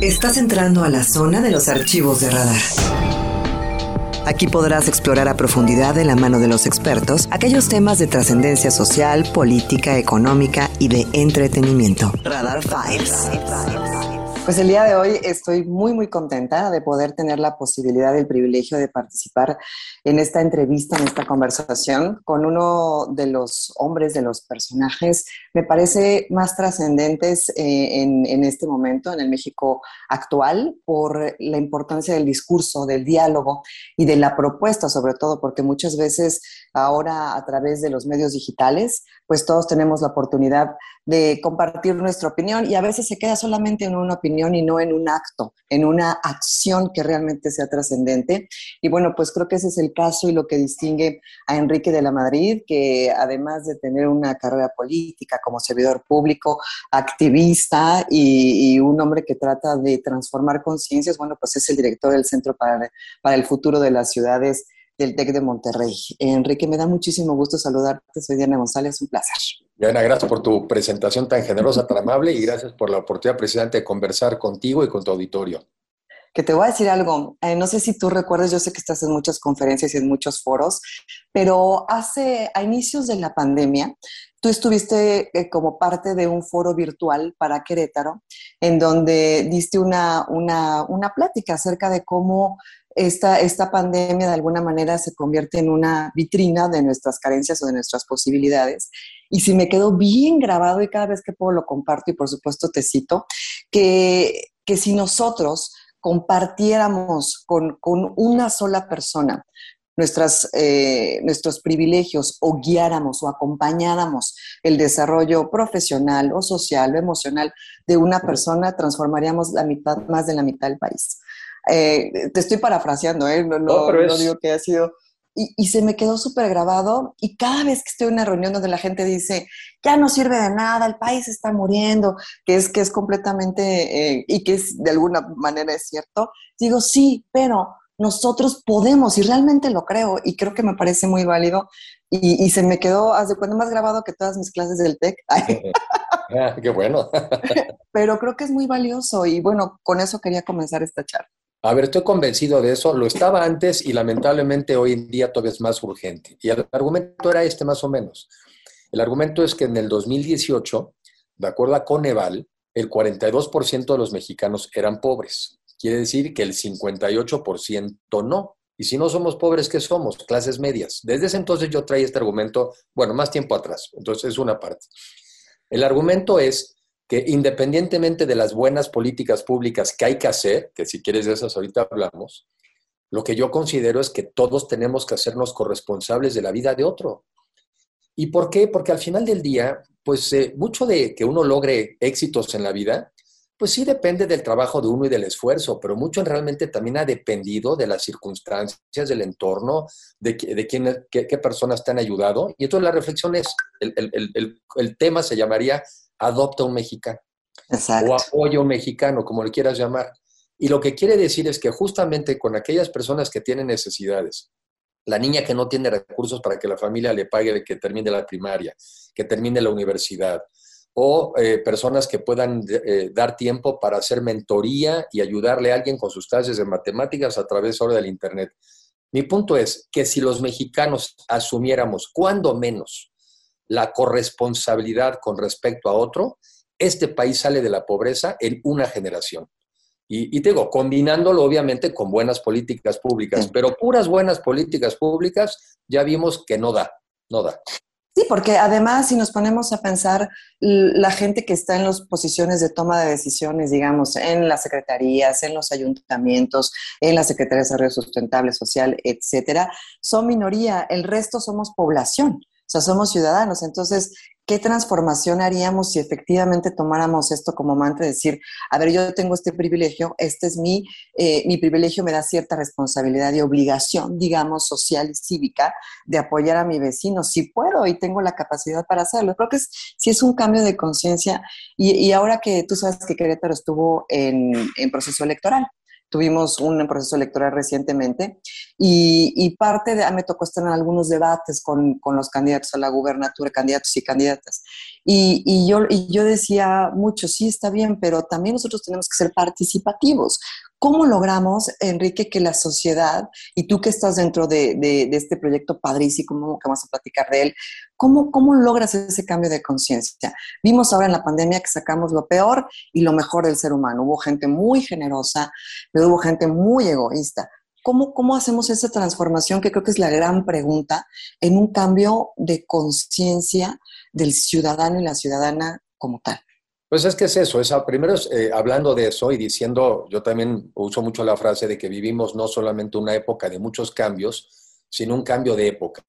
Estás entrando a la zona de los archivos de radar. Aquí podrás explorar a profundidad de la mano de los expertos aquellos temas de trascendencia social, política, económica y de entretenimiento. Radar Files. Pues el día de hoy estoy muy, muy contenta de poder tener la posibilidad, el privilegio de participar en esta entrevista, en esta conversación con uno de los hombres, de los personajes, me parece más trascendentes eh, en este momento, en el México actual, por la importancia del discurso, del diálogo y de la propuesta, sobre todo, porque muchas veces ahora a través de los medios digitales, pues todos tenemos la oportunidad de compartir nuestra opinión y a veces se queda solamente en una opinión y no en un acto, en una acción que realmente sea trascendente. Y bueno, pues creo que ese es el caso y lo que distingue a Enrique de la Madrid, que además de tener una carrera política como servidor público, activista y, un hombre que trata de transformar conciencias, bueno, pues es el director del Centro para, el Futuro de las Ciudades del TEC de Monterrey. Enrique, me da muchísimo gusto saludarte. Soy Diana González, un placer. Diana, gracias por tu presentación tan generosa, tan amable y gracias por la oportunidad, presidente, de conversar contigo y con tu auditorio. Que te voy a decir algo, eh, no sé si tú recuerdas, yo sé que estás en muchas conferencias y en muchos foros, pero hace, a inicios de la pandemia, tú estuviste eh, como parte de un foro virtual para Querétaro, en donde diste una, una, una plática acerca de cómo esta, esta pandemia de alguna manera se convierte en una vitrina de nuestras carencias o de nuestras posibilidades. Y si me quedó bien grabado y cada vez que puedo lo comparto y por supuesto te cito, que, que si nosotros compartiéramos con, con una sola persona nuestras, eh, nuestros privilegios o guiáramos o acompañáramos el desarrollo profesional o social o emocional de una persona, transformaríamos la mitad, más de la mitad del país. Eh, te estoy parafraseando, ¿eh? no, no, digo que ha sido... Y, y, se me quedó súper grabado y cada vez que estoy en una reunión donde la gente dice, ya no sirve de nada, el país está muriendo, que es, que es completamente, eh, y que es, de alguna manera es cierto, digo, sí, pero nosotros podemos, y realmente lo creo, y creo que me parece muy válido, y, y se me quedó, hace cuando más grabado que todas mis clases del TEC. Ah, qué bueno. Pero creo que es muy valioso, y bueno, con eso quería comenzar esta charla. A ver, estoy convencido de eso. Lo estaba antes y lamentablemente hoy en día todavía es más urgente. Y el argumento era este más o menos. El argumento es que en el 2018, de acuerdo a Coneval, el 42% de los mexicanos eran pobres. Quiere decir que el 58% no. Y si no somos pobres, ¿qué somos? Clases medias. Desde ese entonces yo traía este argumento, bueno, más tiempo atrás. Entonces es una parte. El argumento es que independientemente de las buenas políticas públicas que hay que hacer, que si quieres de esas ahorita hablamos, lo que yo considero es que todos tenemos que hacernos corresponsables de la vida de otro. ¿Y por qué? Porque al final del día, pues eh, mucho de que uno logre éxitos en la vida, pues sí depende del trabajo de uno y del esfuerzo, pero mucho realmente también ha dependido de las circunstancias, del entorno, de, de quién, qué, personas te han ayudado. Y entonces la reflexión es, el, el, el tema se llamaría adopta un mexicano o apoya a un mexicano, como le quieras llamar. Y lo que quiere decir es que justamente con aquellas personas que tienen necesidades, la niña que no tiene recursos para que la familia le pague que termine la primaria, que termine la universidad, o eh, personas que puedan eh, dar tiempo para hacer mentoría y ayudarle a alguien con sus clases de matemáticas a través ahora del Internet. Mi punto es que si los mexicanos asumiéramos, cuando menos, la corresponsabilidad con respecto a otro, este país sale de la pobreza en una generación. Y, te digo, combinándolo obviamente con buenas políticas públicas, pero puras buenas políticas públicas ya vimos que no da, no da. Sí, porque además si nos ponemos a pensar la gente que está en las posiciones de toma de decisiones, digamos, en las secretarías, en los ayuntamientos, en la Secretaría de Desarrollo Sustentable Social, etcétera, son minoría, el resto somos población. O sea, somos ciudadanos. Entonces, ¿qué transformación haríamos si efectivamente tomáramos esto como mantra? Decir, a ver, yo tengo este privilegio, este es mi, eh, mi privilegio me da cierta responsabilidad y obligación, digamos, social y cívica de apoyar a mi vecino. Si puedo y tengo la capacidad para hacerlo. Creo que es, sí es un cambio de conciencia. Y, ahora que tú sabes que Querétaro estuvo en, en proceso electoral, tuvimos un proceso electoral recientemente y, parte de, me tocó estar en algunos debates con, con, los candidatos a la gubernatura, candidatos y candidatas. Y, y, yo, y yo decía mucho, sí, está bien, pero también nosotros tenemos que ser participativos. ¿Cómo logramos, Enrique, que la sociedad, y tú que estás dentro de, este proyecto padrísimo, que vamos a platicar de él, ¿cómo, logras ese cambio de conciencia? Vimos ahora en la pandemia que sacamos lo peor y lo mejor del ser humano. Hubo gente muy generosa, pero hubo gente muy egoísta. ¿Cómo, ¿Cómo hacemos esa transformación, que creo que es la gran pregunta, en un cambio de conciencia del ciudadano y la ciudadana como tal? Pues es que es eso, es, primero eh, hablando de eso y diciendo, yo también uso mucho la frase de que vivimos no solamente una época de muchos cambios, sino un cambio de época.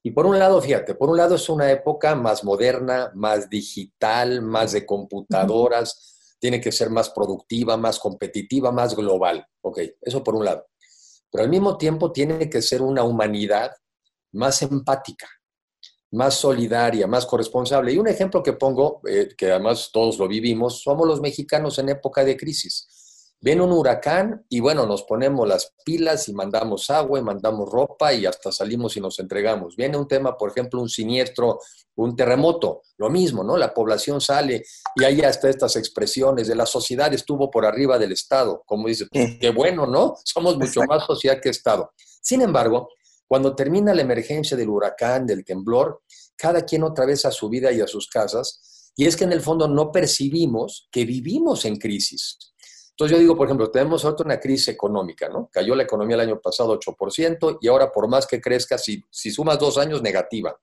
Y por un lado, fíjate, por un lado es una época más moderna, más digital, más de computadoras, tiene que ser más productiva, más competitiva, más global. Ok, eso por un lado. Pero al mismo tiempo tiene que ser una humanidad más empática, más solidaria, más corresponsable. Y un ejemplo que pongo, eh, que además todos lo vivimos, somos los mexicanos en época de crisis. Viene un huracán y bueno, nos ponemos las pilas y mandamos agua y mandamos ropa y hasta salimos y nos entregamos. Viene un tema, por ejemplo, un siniestro, un terremoto, lo mismo, ¿no? La población sale y hay hasta estas expresiones de la sociedad estuvo por arriba del Estado, como dice, qué bueno, ¿no? Somos mucho más sociedad que Estado. Sin embargo, cuando termina la emergencia del huracán, del temblor, cada quien otra vez a su vida y a sus casas, y es que en el fondo no percibimos que vivimos en crisis. Entonces yo digo, por ejemplo, tenemos ahora una crisis económica, ¿no? Cayó la economía el año pasado 8% y ahora por más que crezca, si, si sumas dos años, negativa.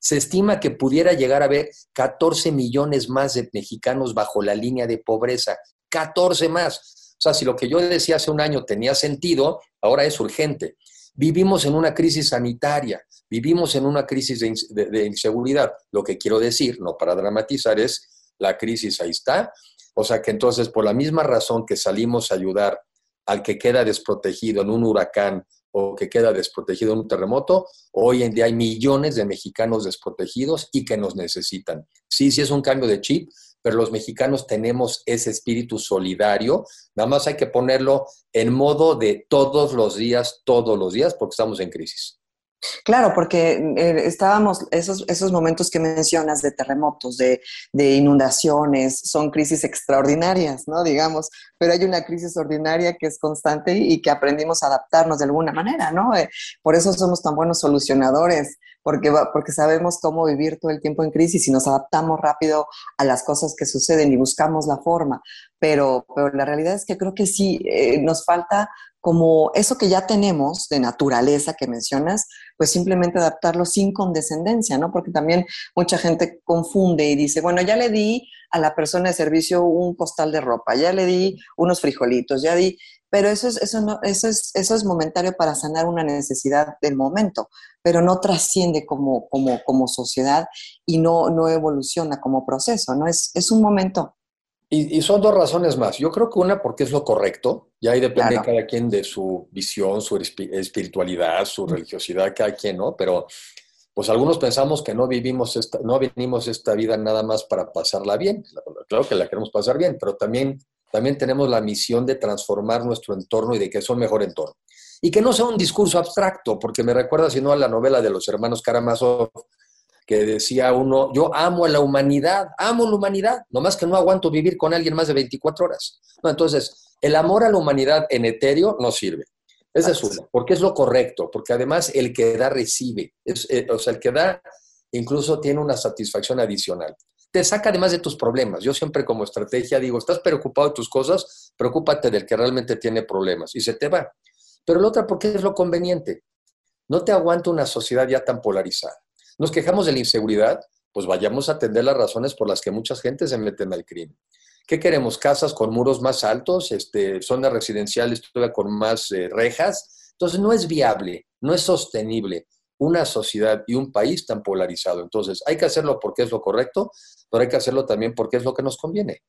Se estima que pudiera llegar a haber 14 millones más de mexicanos bajo la línea de pobreza. 14 más. O sea, si lo que yo decía hace un año tenía sentido, ahora es urgente. Vivimos en una crisis sanitaria, vivimos en una crisis de, inseguridad. Lo que quiero decir, no para dramatizar, es la crisis ahí está. O sea que entonces, por la misma razón que salimos a ayudar al que queda desprotegido en un huracán o que queda desprotegido en un terremoto, hoy en día hay millones de mexicanos desprotegidos y que nos necesitan. Sí, sí es un cambio de chip, pero los mexicanos tenemos ese espíritu solidario, nada más hay que ponerlo en modo de todos los días, todos los días, porque estamos en crisis. Claro, porque eh, estábamos, esos, esos momentos que mencionas de terremotos, de, inundaciones, son crisis extraordinarias, ¿no? Digamos, pero hay una crisis ordinaria que es constante y que aprendimos a adaptarnos de alguna manera, ¿no? Eh, por eso somos tan buenos solucionadores, porque, porque sabemos cómo vivir todo el tiempo en crisis y nos adaptamos rápido a las cosas que suceden y buscamos la forma. Pero, pero la realidad es que creo que sí, eh, nos falta como eso que ya tenemos de naturaleza que mencionas, pues simplemente adaptarlo sin condescendencia, ¿no? Porque también mucha gente confunde y dice, bueno, ya le di a la persona de servicio un costal de ropa, ya le di unos frijolitos, ya di, pero eso es, eso, no, eso, es, eso es momentario para sanar una necesidad del momento, pero no trasciende como, como, como sociedad y no, no evoluciona como proceso, ¿no? Es, es un momento. Y, son dos razones más. Yo creo que una porque es lo correcto, y ahí depende cada quien de su visión, su espiritualidad, su religiosidad, cada quien, ¿no? Pero pues algunos pensamos que no vivimos esta, no venimos esta vida nada más para pasarla bien. Claro que la queremos pasar bien, pero también también tenemos la misión de transformar nuestro entorno y de que sea un mejor entorno. Y que no sea un discurso abstracto, porque me recuerda sino a la novela de los hermanos Karamazov, que decía uno, yo amo a la humanidad, amo la humanidad, nomás que no aguanto vivir con alguien más de 24 horas. No, entonces, el amor a la humanidad en etéreo no sirve. Esa es una, porque es lo correcto, porque además el que da recibe, es, eh, o sea, el que da incluso tiene una satisfacción adicional te saca además de tus problemas. Yo siempre como estrategia digo, estás preocupado de tus cosas, preocúpate del que realmente tiene problemas y se te va. Pero la otra, porque es lo conveniente. No te aguanta una sociedad ya tan polarizada. Nos quejamos de la inseguridad, pues vayamos a atender las razones por las que mucha gente se mete al crimen. ¿Qué queremos? ¿Casas con muros más altos? Este, ¿Zonas residenciales con más eh, rejas? Entonces no es viable, no es sostenible una sociedad y un país tan polarizado. Entonces, hay que hacerlo porque es lo correcto, pero hay que hacerlo también porque es lo que nos conviene.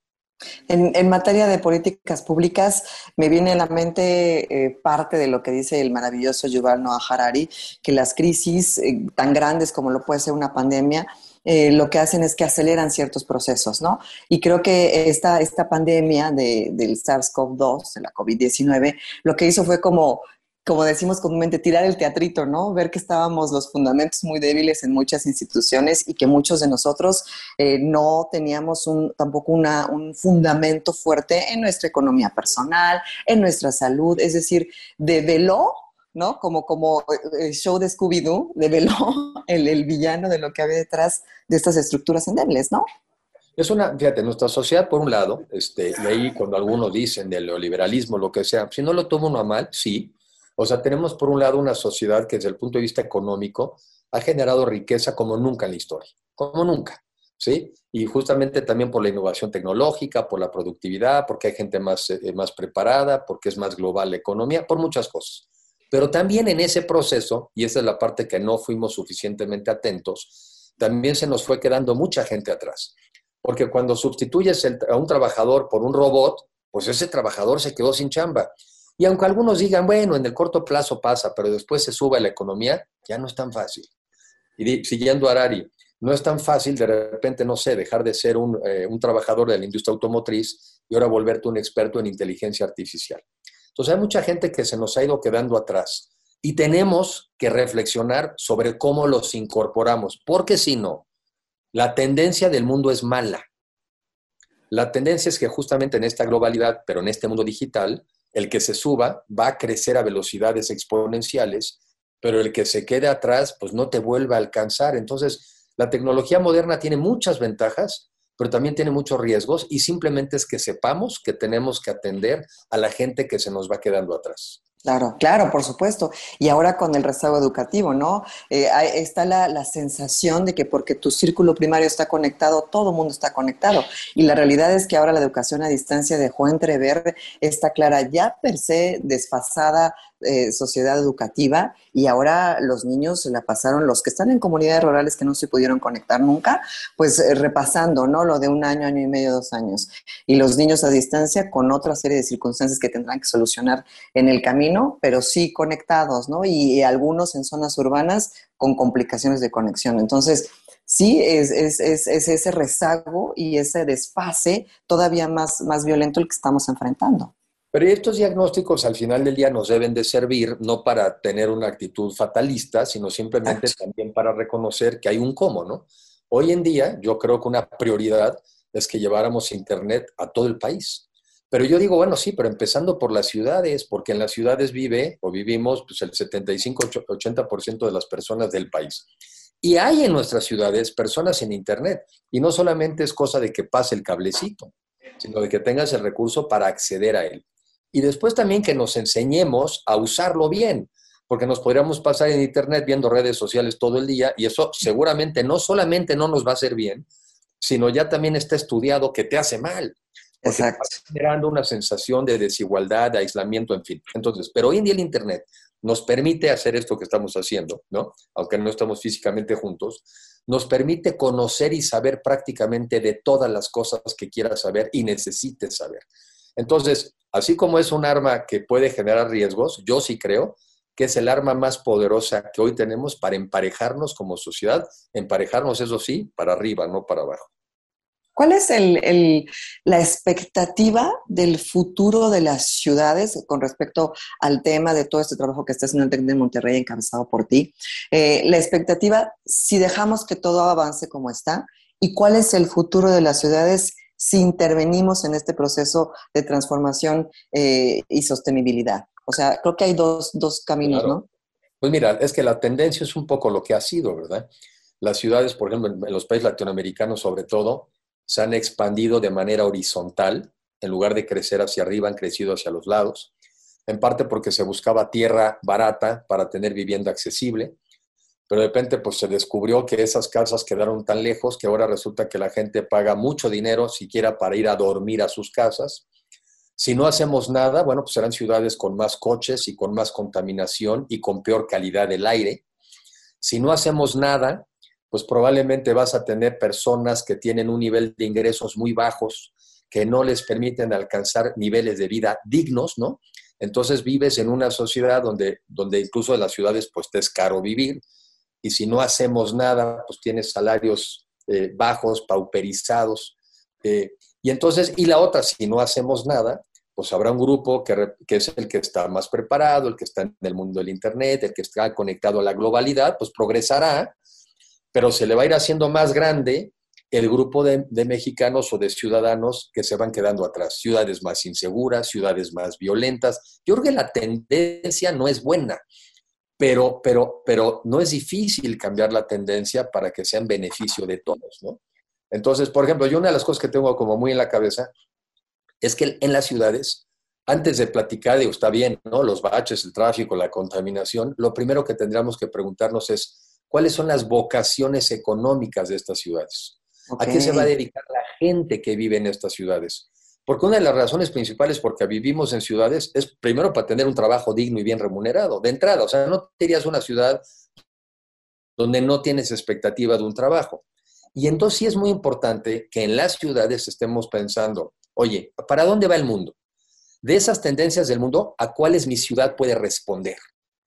En, materia de políticas públicas, me viene a la mente eh, parte de lo que dice el maravilloso Yuval Noah Harari, que las crisis eh, tan grandes como lo puede ser una pandemia, eh, lo que hacen es que aceleran ciertos procesos, ¿no? Y creo que esta, esta pandemia de, del SARS-CoV-2, de la COVID-19, lo que hizo fue como como decimos comúnmente, tirar el teatrito, ¿no? Ver que estábamos los fundamentos muy débiles en muchas instituciones y que muchos de nosotros eh, no teníamos un, tampoco una, un fundamento fuerte en nuestra economía personal, en nuestra salud, es decir, develó, ¿no? Como, como el show de Scooby-Doo, develó el, el villano de lo que había detrás de estas estructuras endebles, ¿no? Es una, fíjate, nuestra sociedad, por un lado, este, y ahí cuando algunos dicen del neoliberalismo, lo que sea, si no lo toma uno a mal, sí, o sea, tenemos por un lado una sociedad que desde el punto de vista económico ha generado riqueza como nunca en la historia, como nunca, ¿sí? Y justamente también por la innovación tecnológica, por la productividad, porque hay gente más, eh, más preparada, porque es más global la economía, por muchas cosas. Pero también en ese proceso, y esa es la parte que no fuimos suficientemente atentos, también se nos fue quedando mucha gente atrás. Porque cuando sustituyes a un trabajador por un robot, pues ese trabajador se quedó sin chamba. Y aunque algunos digan, bueno, en el corto plazo pasa, pero después se sube la economía, ya no es tan fácil. Y siguiendo a Arari, no es tan fácil de repente, no sé, dejar de ser un, eh, un, trabajador de la industria automotriz y ahora volverte un experto en inteligencia artificial. Entonces hay mucha gente que se nos ha ido quedando atrás y tenemos que reflexionar sobre cómo los incorporamos, porque si no, la tendencia del mundo es mala. La tendencia es que justamente en esta globalidad, pero en este mundo digital, el que se suba va a crecer a velocidades exponenciales, pero el que se quede atrás, pues no te vuelve a alcanzar. Entonces, la tecnología moderna tiene muchas ventajas, pero también tiene muchos riesgos y simplemente es que sepamos que tenemos que atender a la gente que se nos va quedando atrás. Claro, claro, por supuesto. Y ahora con el rezago educativo, ¿no? Eh, está la, sensación de que porque tu círculo primario está conectado, todo el mundo está conectado. Y la realidad es que ahora la educación a distancia dejó entrever esta clara ya per se desfasada eh, sociedad educativa y ahora los niños se la pasaron, los que están en comunidades rurales que no se pudieron conectar nunca, pues eh, repasando, ¿no? Lo de un año, año y medio, dos años. Y los niños a distancia con otra serie de circunstancias que tendrán que solucionar en el camino, pero sí conectados, ¿no? Y, algunos en zonas urbanas con complicaciones de conexión. Entonces, sí es, es, es, es, ese rezago y ese desfase todavía más, más violento el que estamos enfrentando. Pero estos diagnósticos al final del día nos deben de servir no para tener una actitud fatalista, sino simplemente también para reconocer que hay un cómo, ¿no? Hoy en día yo creo que una prioridad es que lleváramos Internet a todo el país. Pero yo digo, bueno, sí, pero empezando por las ciudades, porque en las ciudades vive o vivimos pues, el 75-80% de las personas del país. Y hay en nuestras ciudades personas en Internet. Y no solamente es cosa de que pase el cablecito, sino de que tengas el recurso para acceder a él y después también que nos enseñemos a usarlo bien, porque nos podríamos pasar en Internet viendo redes sociales todo el día y eso seguramente no solamente no nos va a hacer bien, sino ya también está estudiado que te hace mal. Exacto. generando una sensación de desigualdad, de aislamiento, en fin. Entonces, pero hoy en día el Internet nos permite hacer esto que estamos haciendo, ¿no? Aunque no estamos físicamente juntos, nos permite conocer y saber prácticamente de todas las cosas que quieras saber y necesites saber. Entonces, así como es un arma que puede generar riesgos, yo sí creo que es el arma más poderosa que hoy tenemos para emparejarnos como sociedad, emparejarnos, eso sí, para arriba, no para abajo. ¿Cuál es la expectativa del futuro de las ciudades con respecto al tema de todo este trabajo que está haciendo el TEC de Monterrey encabezado por ti? Eh, la expectativa, si dejamos que todo avance como está, ¿y cuál es el futuro de las ciudades si intervenimos en este proceso de transformación eh, y sostenibilidad. O sea, creo que hay dos, caminos, ¿no? Pues mira, es que la tendencia es un poco lo que ha sido, ¿verdad? Las ciudades, por ejemplo, en los países latinoamericanos sobre todo, se han expandido de manera horizontal, en lugar de crecer hacia arriba, han crecido hacia los lados, en parte porque se buscaba tierra barata para tener vivienda accesible, pero de repente pues se descubrió que esas casas quedaron tan lejos que ahora resulta que la gente paga mucho dinero siquiera para ir a dormir a sus casas. Si no hacemos nada, bueno, pues serán ciudades con más coches y con más contaminación y con peor calidad del aire. Si no hacemos nada, pues probablemente vas a tener personas que tienen un nivel de ingresos muy bajos, que no les permiten alcanzar niveles de vida dignos, ¿no? Entonces vives en una sociedad donde, donde incluso en las ciudades pues te es caro vivir, y si no hacemos nada, pues tienes salarios eh, bajos, pauperizados. Eh, y entonces, y la otra, si no hacemos nada, pues habrá un grupo que, que, es el que está más preparado, el que está en el mundo del Internet, el que está conectado a la globalidad, pues progresará, pero se le va a ir haciendo más grande el grupo de, mexicanos o de ciudadanos que se van quedando atrás. Ciudades más inseguras, ciudades más violentas. Yo creo que la tendencia no es buena, pero, pero, pero no es difícil cambiar la tendencia para que sea en beneficio de todos, ¿no? Entonces, por ejemplo, yo una de las cosas que tengo como muy en la cabeza es que en las ciudades, antes de platicar, digo, está bien, ¿no? Los baches, el tráfico, la contaminación, lo primero que tendríamos que preguntarnos es, ¿cuáles son las vocaciones económicas de estas ciudades? ¿A qué se va a dedicar la gente que vive en estas ciudades? Porque una de las razones principales por qué vivimos en ciudades es primero para tener un trabajo digno y bien remunerado, de entrada. O sea, no te irías a una ciudad donde no tienes expectativa de un trabajo. Y entonces sí es muy importante que en las ciudades estemos pensando, oye, ¿para dónde va el mundo? De esas tendencias del mundo, ¿a cuáles mi ciudad puede responder?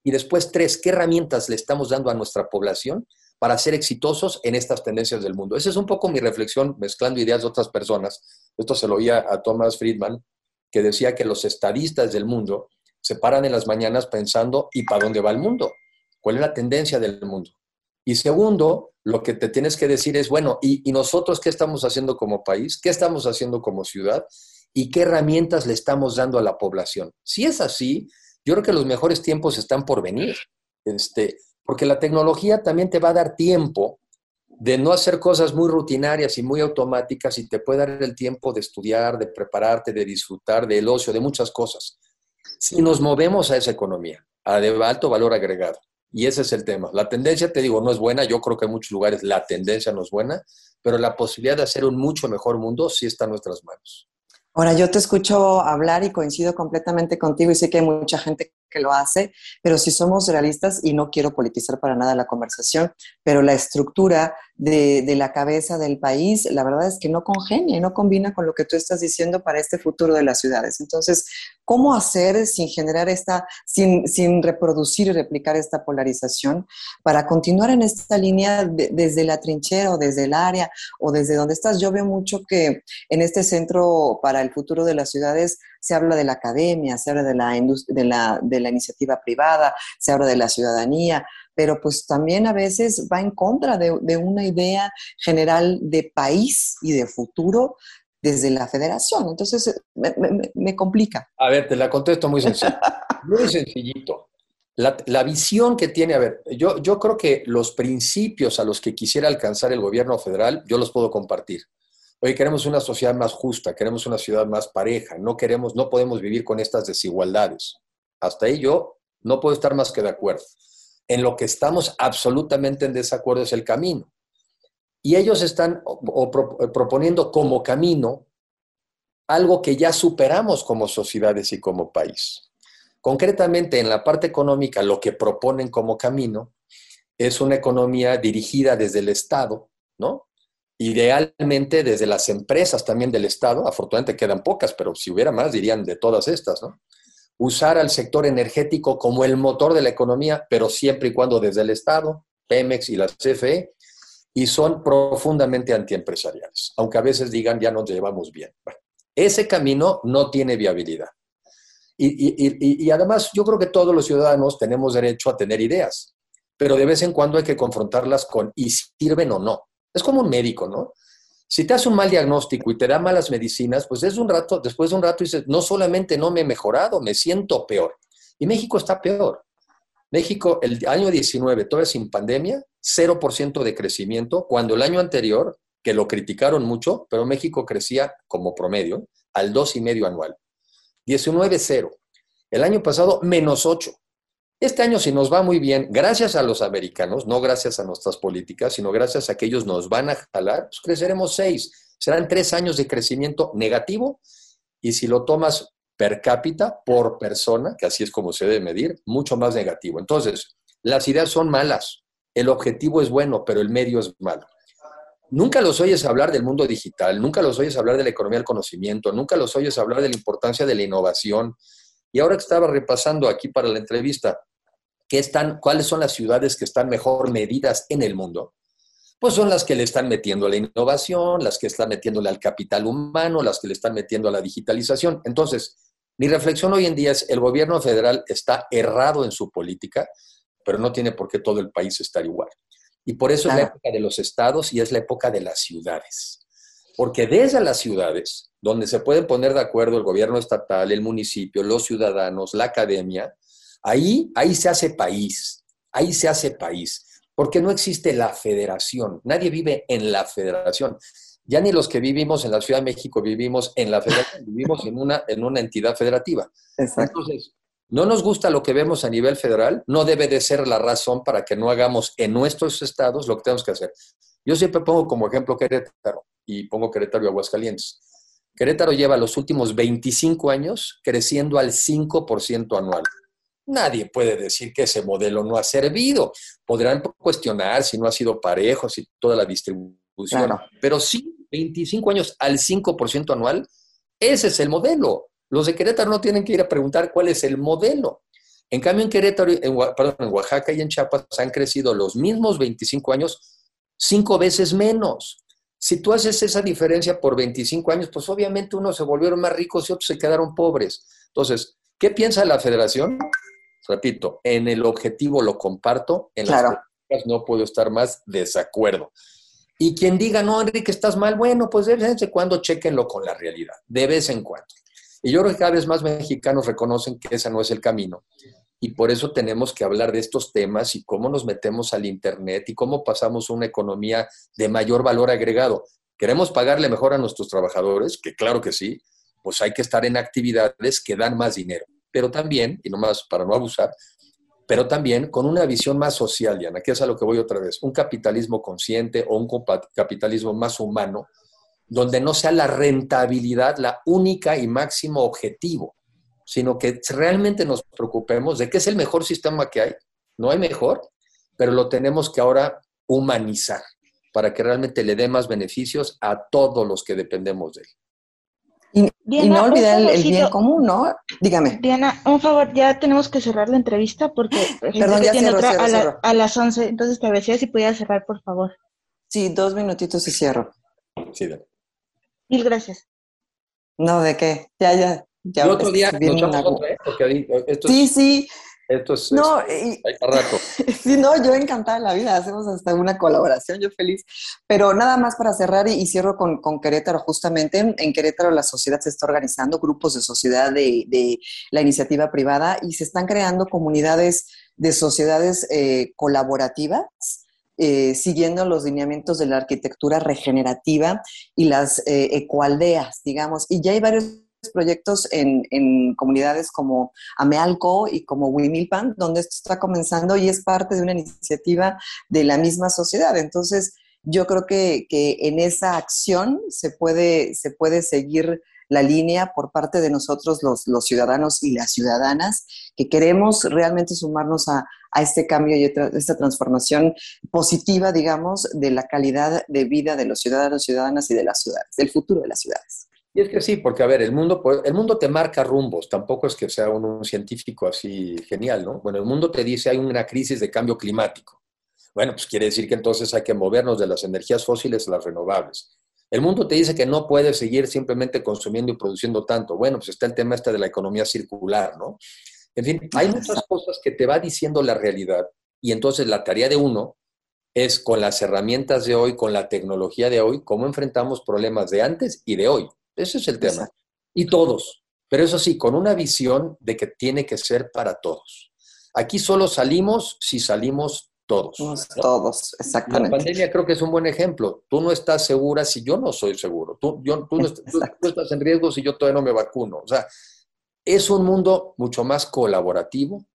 Y después, tres, ¿qué herramientas le estamos dando a nuestra población para ser exitosos en estas tendencias del mundo? Esa es un poco mi reflexión, mezclando ideas de otras personas. Esto se lo oía a Thomas Friedman, que decía que los estadistas del mundo se paran en las mañanas pensando, ¿y para dónde va el mundo? ¿Cuál es la tendencia del mundo? Y segundo, lo que te tienes que decir es, bueno, ¿y, nosotros qué estamos haciendo como país? ¿Qué estamos haciendo como ciudad? ¿Y qué herramientas le estamos dando a la población? Si es así, yo creo que los mejores tiempos están por venir. Este, porque la tecnología también te va a dar tiempo de no hacer cosas muy rutinarias y muy automáticas y te puede dar el tiempo de estudiar, de prepararte, de disfrutar del ocio, de muchas cosas. Si nos movemos a esa economía, a de alto valor agregado, y ese es el tema. La tendencia, te digo, no es buena. Yo creo que en muchos lugares la tendencia no es buena, pero la posibilidad de hacer un mucho mejor mundo sí está en nuestras manos. Ahora, yo te escucho hablar y coincido completamente contigo y sé que hay mucha gente que lo hace, pero si somos realistas, y no quiero politizar para nada la conversación, pero la estructura de, la cabeza del país, la verdad es que no congenia y no combina con lo que tú estás diciendo para este futuro de las ciudades. Entonces, ¿cómo hacer sin generar esta, sin, sin reproducir y replicar esta polarización para continuar en esta línea desde la trinchera o desde el área o desde donde estás? Yo veo mucho que en este centro para el futuro de las ciudades se habla de la academia, se habla de la, de la, de la iniciativa privada, se habla de la ciudadanía, pero pues también a veces va en contra de, una idea general de país y de futuro desde la federación. Entonces me, complica. A ver, te la contesto muy sencillo. Muy sencillito. La, visión que tiene, a ver, yo, yo creo que los principios a los que quisiera alcanzar el gobierno federal, yo los puedo compartir. Oye, queremos una sociedad más justa, queremos una ciudad más pareja, no queremos, no podemos vivir con estas desigualdades. Hasta ahí yo no puedo estar más que de acuerdo. En lo que estamos absolutamente en desacuerdo es el camino. Y ellos están proponiendo como camino algo que ya superamos como sociedades y como país. Concretamente, en la parte económica, lo que proponen como camino es una economía dirigida desde el Estado, ¿no? Idealmente desde las empresas también del Estado, afortunadamente quedan pocas, pero si hubiera más dirían de todas estas, ¿no? Usar al sector energético como el motor de la economía, pero siempre y cuando desde el Estado, Pemex y la CFE, y son profundamente antiempresariales, aunque a veces digan ya nos llevamos bien. ese camino no tiene viabilidad. Y, además yo creo que todos los ciudadanos tenemos derecho a tener ideas, pero de vez en cuando hay que confrontarlas con y sirven o no. Es como un médico, ¿no? Si te hace un mal diagnóstico y te da malas medicinas, pues es un rato, después de un rato dices, no solamente no me he mejorado, me siento peor. Y México está peor. México, el año 19, todavía sin pandemia, 0% de crecimiento, cuando el año anterior, que lo criticaron mucho, pero México crecía como promedio al 2,5 anual. 19, 0. El año pasado, menos 8. Este año, si nos va muy bien, gracias a los americanos, no gracias a nuestras políticas, sino gracias a que ellos nos van a jalar, pues creceremos seis. Serán tres años de crecimiento negativo y si lo tomas per cápita, por persona, que así es como se debe medir, mucho más negativo. Entonces, las ideas son malas, el objetivo es bueno, pero el medio es malo. Nunca los oyes hablar del mundo digital, nunca los oyes hablar de la economía del conocimiento, nunca los oyes hablar de la importancia de la innovación. Y ahora que estaba repasando aquí para la entrevista, están, cuáles son las ciudades que están mejor medidas en el mundo, pues son las que le están metiendo a la innovación, las que están metiéndole al capital humano, las que le están metiendo a la digitalización. Entonces, mi reflexión hoy en día es, el gobierno federal está errado en su política, pero no tiene por qué todo el país estar igual. Y por eso es la época de los estados y es la época de las ciudades. Porque desde las ciudades, donde se pueden poner de acuerdo el gobierno estatal, el municipio, los ciudadanos, la academia, ahí, ahí se hace país, ahí se hace país porque no existe la federación. Nadie vive en la federación. Ya ni los que vivimos en la Ciudad de México vivimos en la federación, vivimos en una, en una entidad federativa. Entonces, no nos gusta lo que vemos a nivel federal, no debe de ser la razón para que no hagamos en nuestros estados lo que tenemos que hacer. Yo siempre pongo como ejemplo Querétaro y pongo Querétaro y Aguascalientes. Querétaro lleva los últimos 25 años creciendo al 5% anual. Nadie puede decir que ese modelo no ha servido. Podrán cuestionar si no ha sido parejo, si toda la distribución, pero sí, 25 años al 5% anual, ese es el modelo. Los de Querétaro no tienen que ir a preguntar cuál es el modelo. En cambio, en Querétaro, en, en Oaxaca y en Chiapas han crecido los mismos 25 años, cinco veces menos. Si tú haces esa diferencia por 25 años, pues obviamente unos se volvieron más ricos y otros se quedaron pobres. Entonces, ¿qué piensa la federación? Repito, en el objetivo lo comparto, en las políticas no puedo estar más desacuerdo. Y quien diga, no, Enrique, estás mal, bueno, pues de vez en cuando chequenlo con la realidad, de vez en cuando. Y yo creo que cada vez más mexicanos reconocen que ese no es el camino. Y por eso tenemos que hablar de estos temas y cómo nos metemos al Internet y cómo pasamos una economía de mayor valor agregado. ¿Queremos pagarle mejor a nuestros trabajadores? Que claro que sí, pues hay que estar en actividades que dan más dinero pero también, y no más para no abusar, pero también con una visión más social, Diana, que es a lo que voy otra vez, un capitalismo consciente o un capitalismo más humano, donde no sea la rentabilidad la única y máximo objetivo, sino que realmente nos preocupemos de qué es el mejor sistema que hay. No hay mejor, pero lo tenemos que ahora humanizar para que realmente le dé más beneficios a todos los que dependemos de él. Y, no olvidar el, bien común, ¿no? Dígame. Diana, un favor, ya tenemos que cerrar la entrevista porque Perdón, ya tiene otra a, las 11. Entonces te decía si podías cerrar, por favor. Sí, dos minutitos y cierro. Sí, dale. Mil gracias. No, ¿de qué? Ya, ya. ya otro día nos otra, ¿eh? Porque esto sí, sí. Esto es, no, rato. Sí, no, yo encantada de la vida, hacemos hasta una colaboración, yo feliz. Pero nada más para cerrar y, cierro con, con, Querétaro, justamente en Querétaro la sociedad se está organizando, grupos de sociedad de, de la iniciativa privada y se están creando comunidades de sociedades eh, colaborativas. Eh, siguiendo los lineamientos de la arquitectura regenerativa y las eh, ecoaldeas, digamos. Y ya hay varios proyectos en, comunidades como Amealco y como Huimilpan, donde esto está comenzando y es parte de una iniciativa de la misma sociedad. Entonces, yo creo que, en esa acción se puede, se puede seguir la línea por parte de nosotros los, ciudadanos y las ciudadanas que queremos realmente sumarnos a, a este cambio y a esta transformación positiva, digamos, de la calidad de vida de los ciudadanos, ciudadanas y de las ciudades, del futuro de las ciudades. Y es que sí, porque a ver, el mundo, el mundo te marca rumbos, tampoco es que sea un, científico así genial, ¿no? Bueno, el mundo te dice hay una crisis de cambio climático. Bueno, pues quiere decir que entonces hay que movernos de las energías fósiles a las renovables. El mundo te dice que no puedes seguir simplemente consumiendo y produciendo tanto. Bueno, pues está el tema este de la economía circular, ¿no? En fin, hay muchas cosas que te va diciendo la realidad y entonces la tarea de uno es con las herramientas de hoy, con la tecnología de hoy, cómo enfrentamos problemas de antes y de hoy. Ese es el tema. Y todos. Pero eso sí, con una visión de que tiene que ser para todos. Aquí solo salimos si salimos todos. Todos, exactamente. La pandemia creo que es un buen ejemplo. Tú no estás segura si yo no soy seguro. Tú, tú, estás en riesgo si yo todavía no me vacuno. O sea, es un mundo mucho más colaborativo,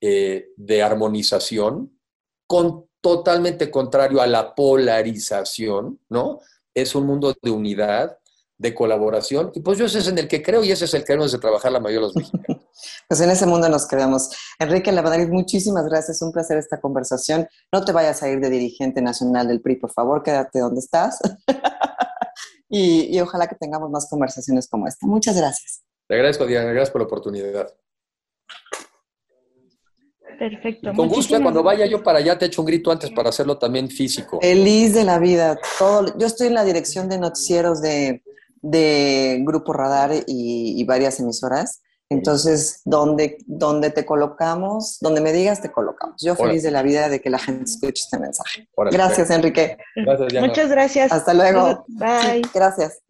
eh, de armonización, con, totalmente contrario a la polarización, ¿no? Es un mundo de unidad, de colaboración. Y pues yo ese es en el que creo y ese es el que debemos de trabajar la mayoría de los mexicanos. pues en ese mundo nos creamos. Enrique Lavadariz, muchísimas gracias. Un placer esta conversación. No te vayas a ir de dirigente nacional del PRI, por favor, quédate donde estás. y, y ojalá que tengamos más conversaciones como esta. Muchas gracias. Te agradezco, Diana. Gracias por la oportunidad. Perfecto. Con gusto, cuando vaya yo para allá te echo un grito antes para hacerlo también físico. Feliz de la vida. Todo, yo estoy en la dirección de noticieros de, de Grupo Radar y, y varias emisoras. Entonces, donde, donde te colocamos, donde me digas, te colocamos. Yo feliz de la vida de que la gente escuche este mensaje. Gracias, Enrique. Gracias. Muchas gracias. Hasta luego. Bye. Gracias.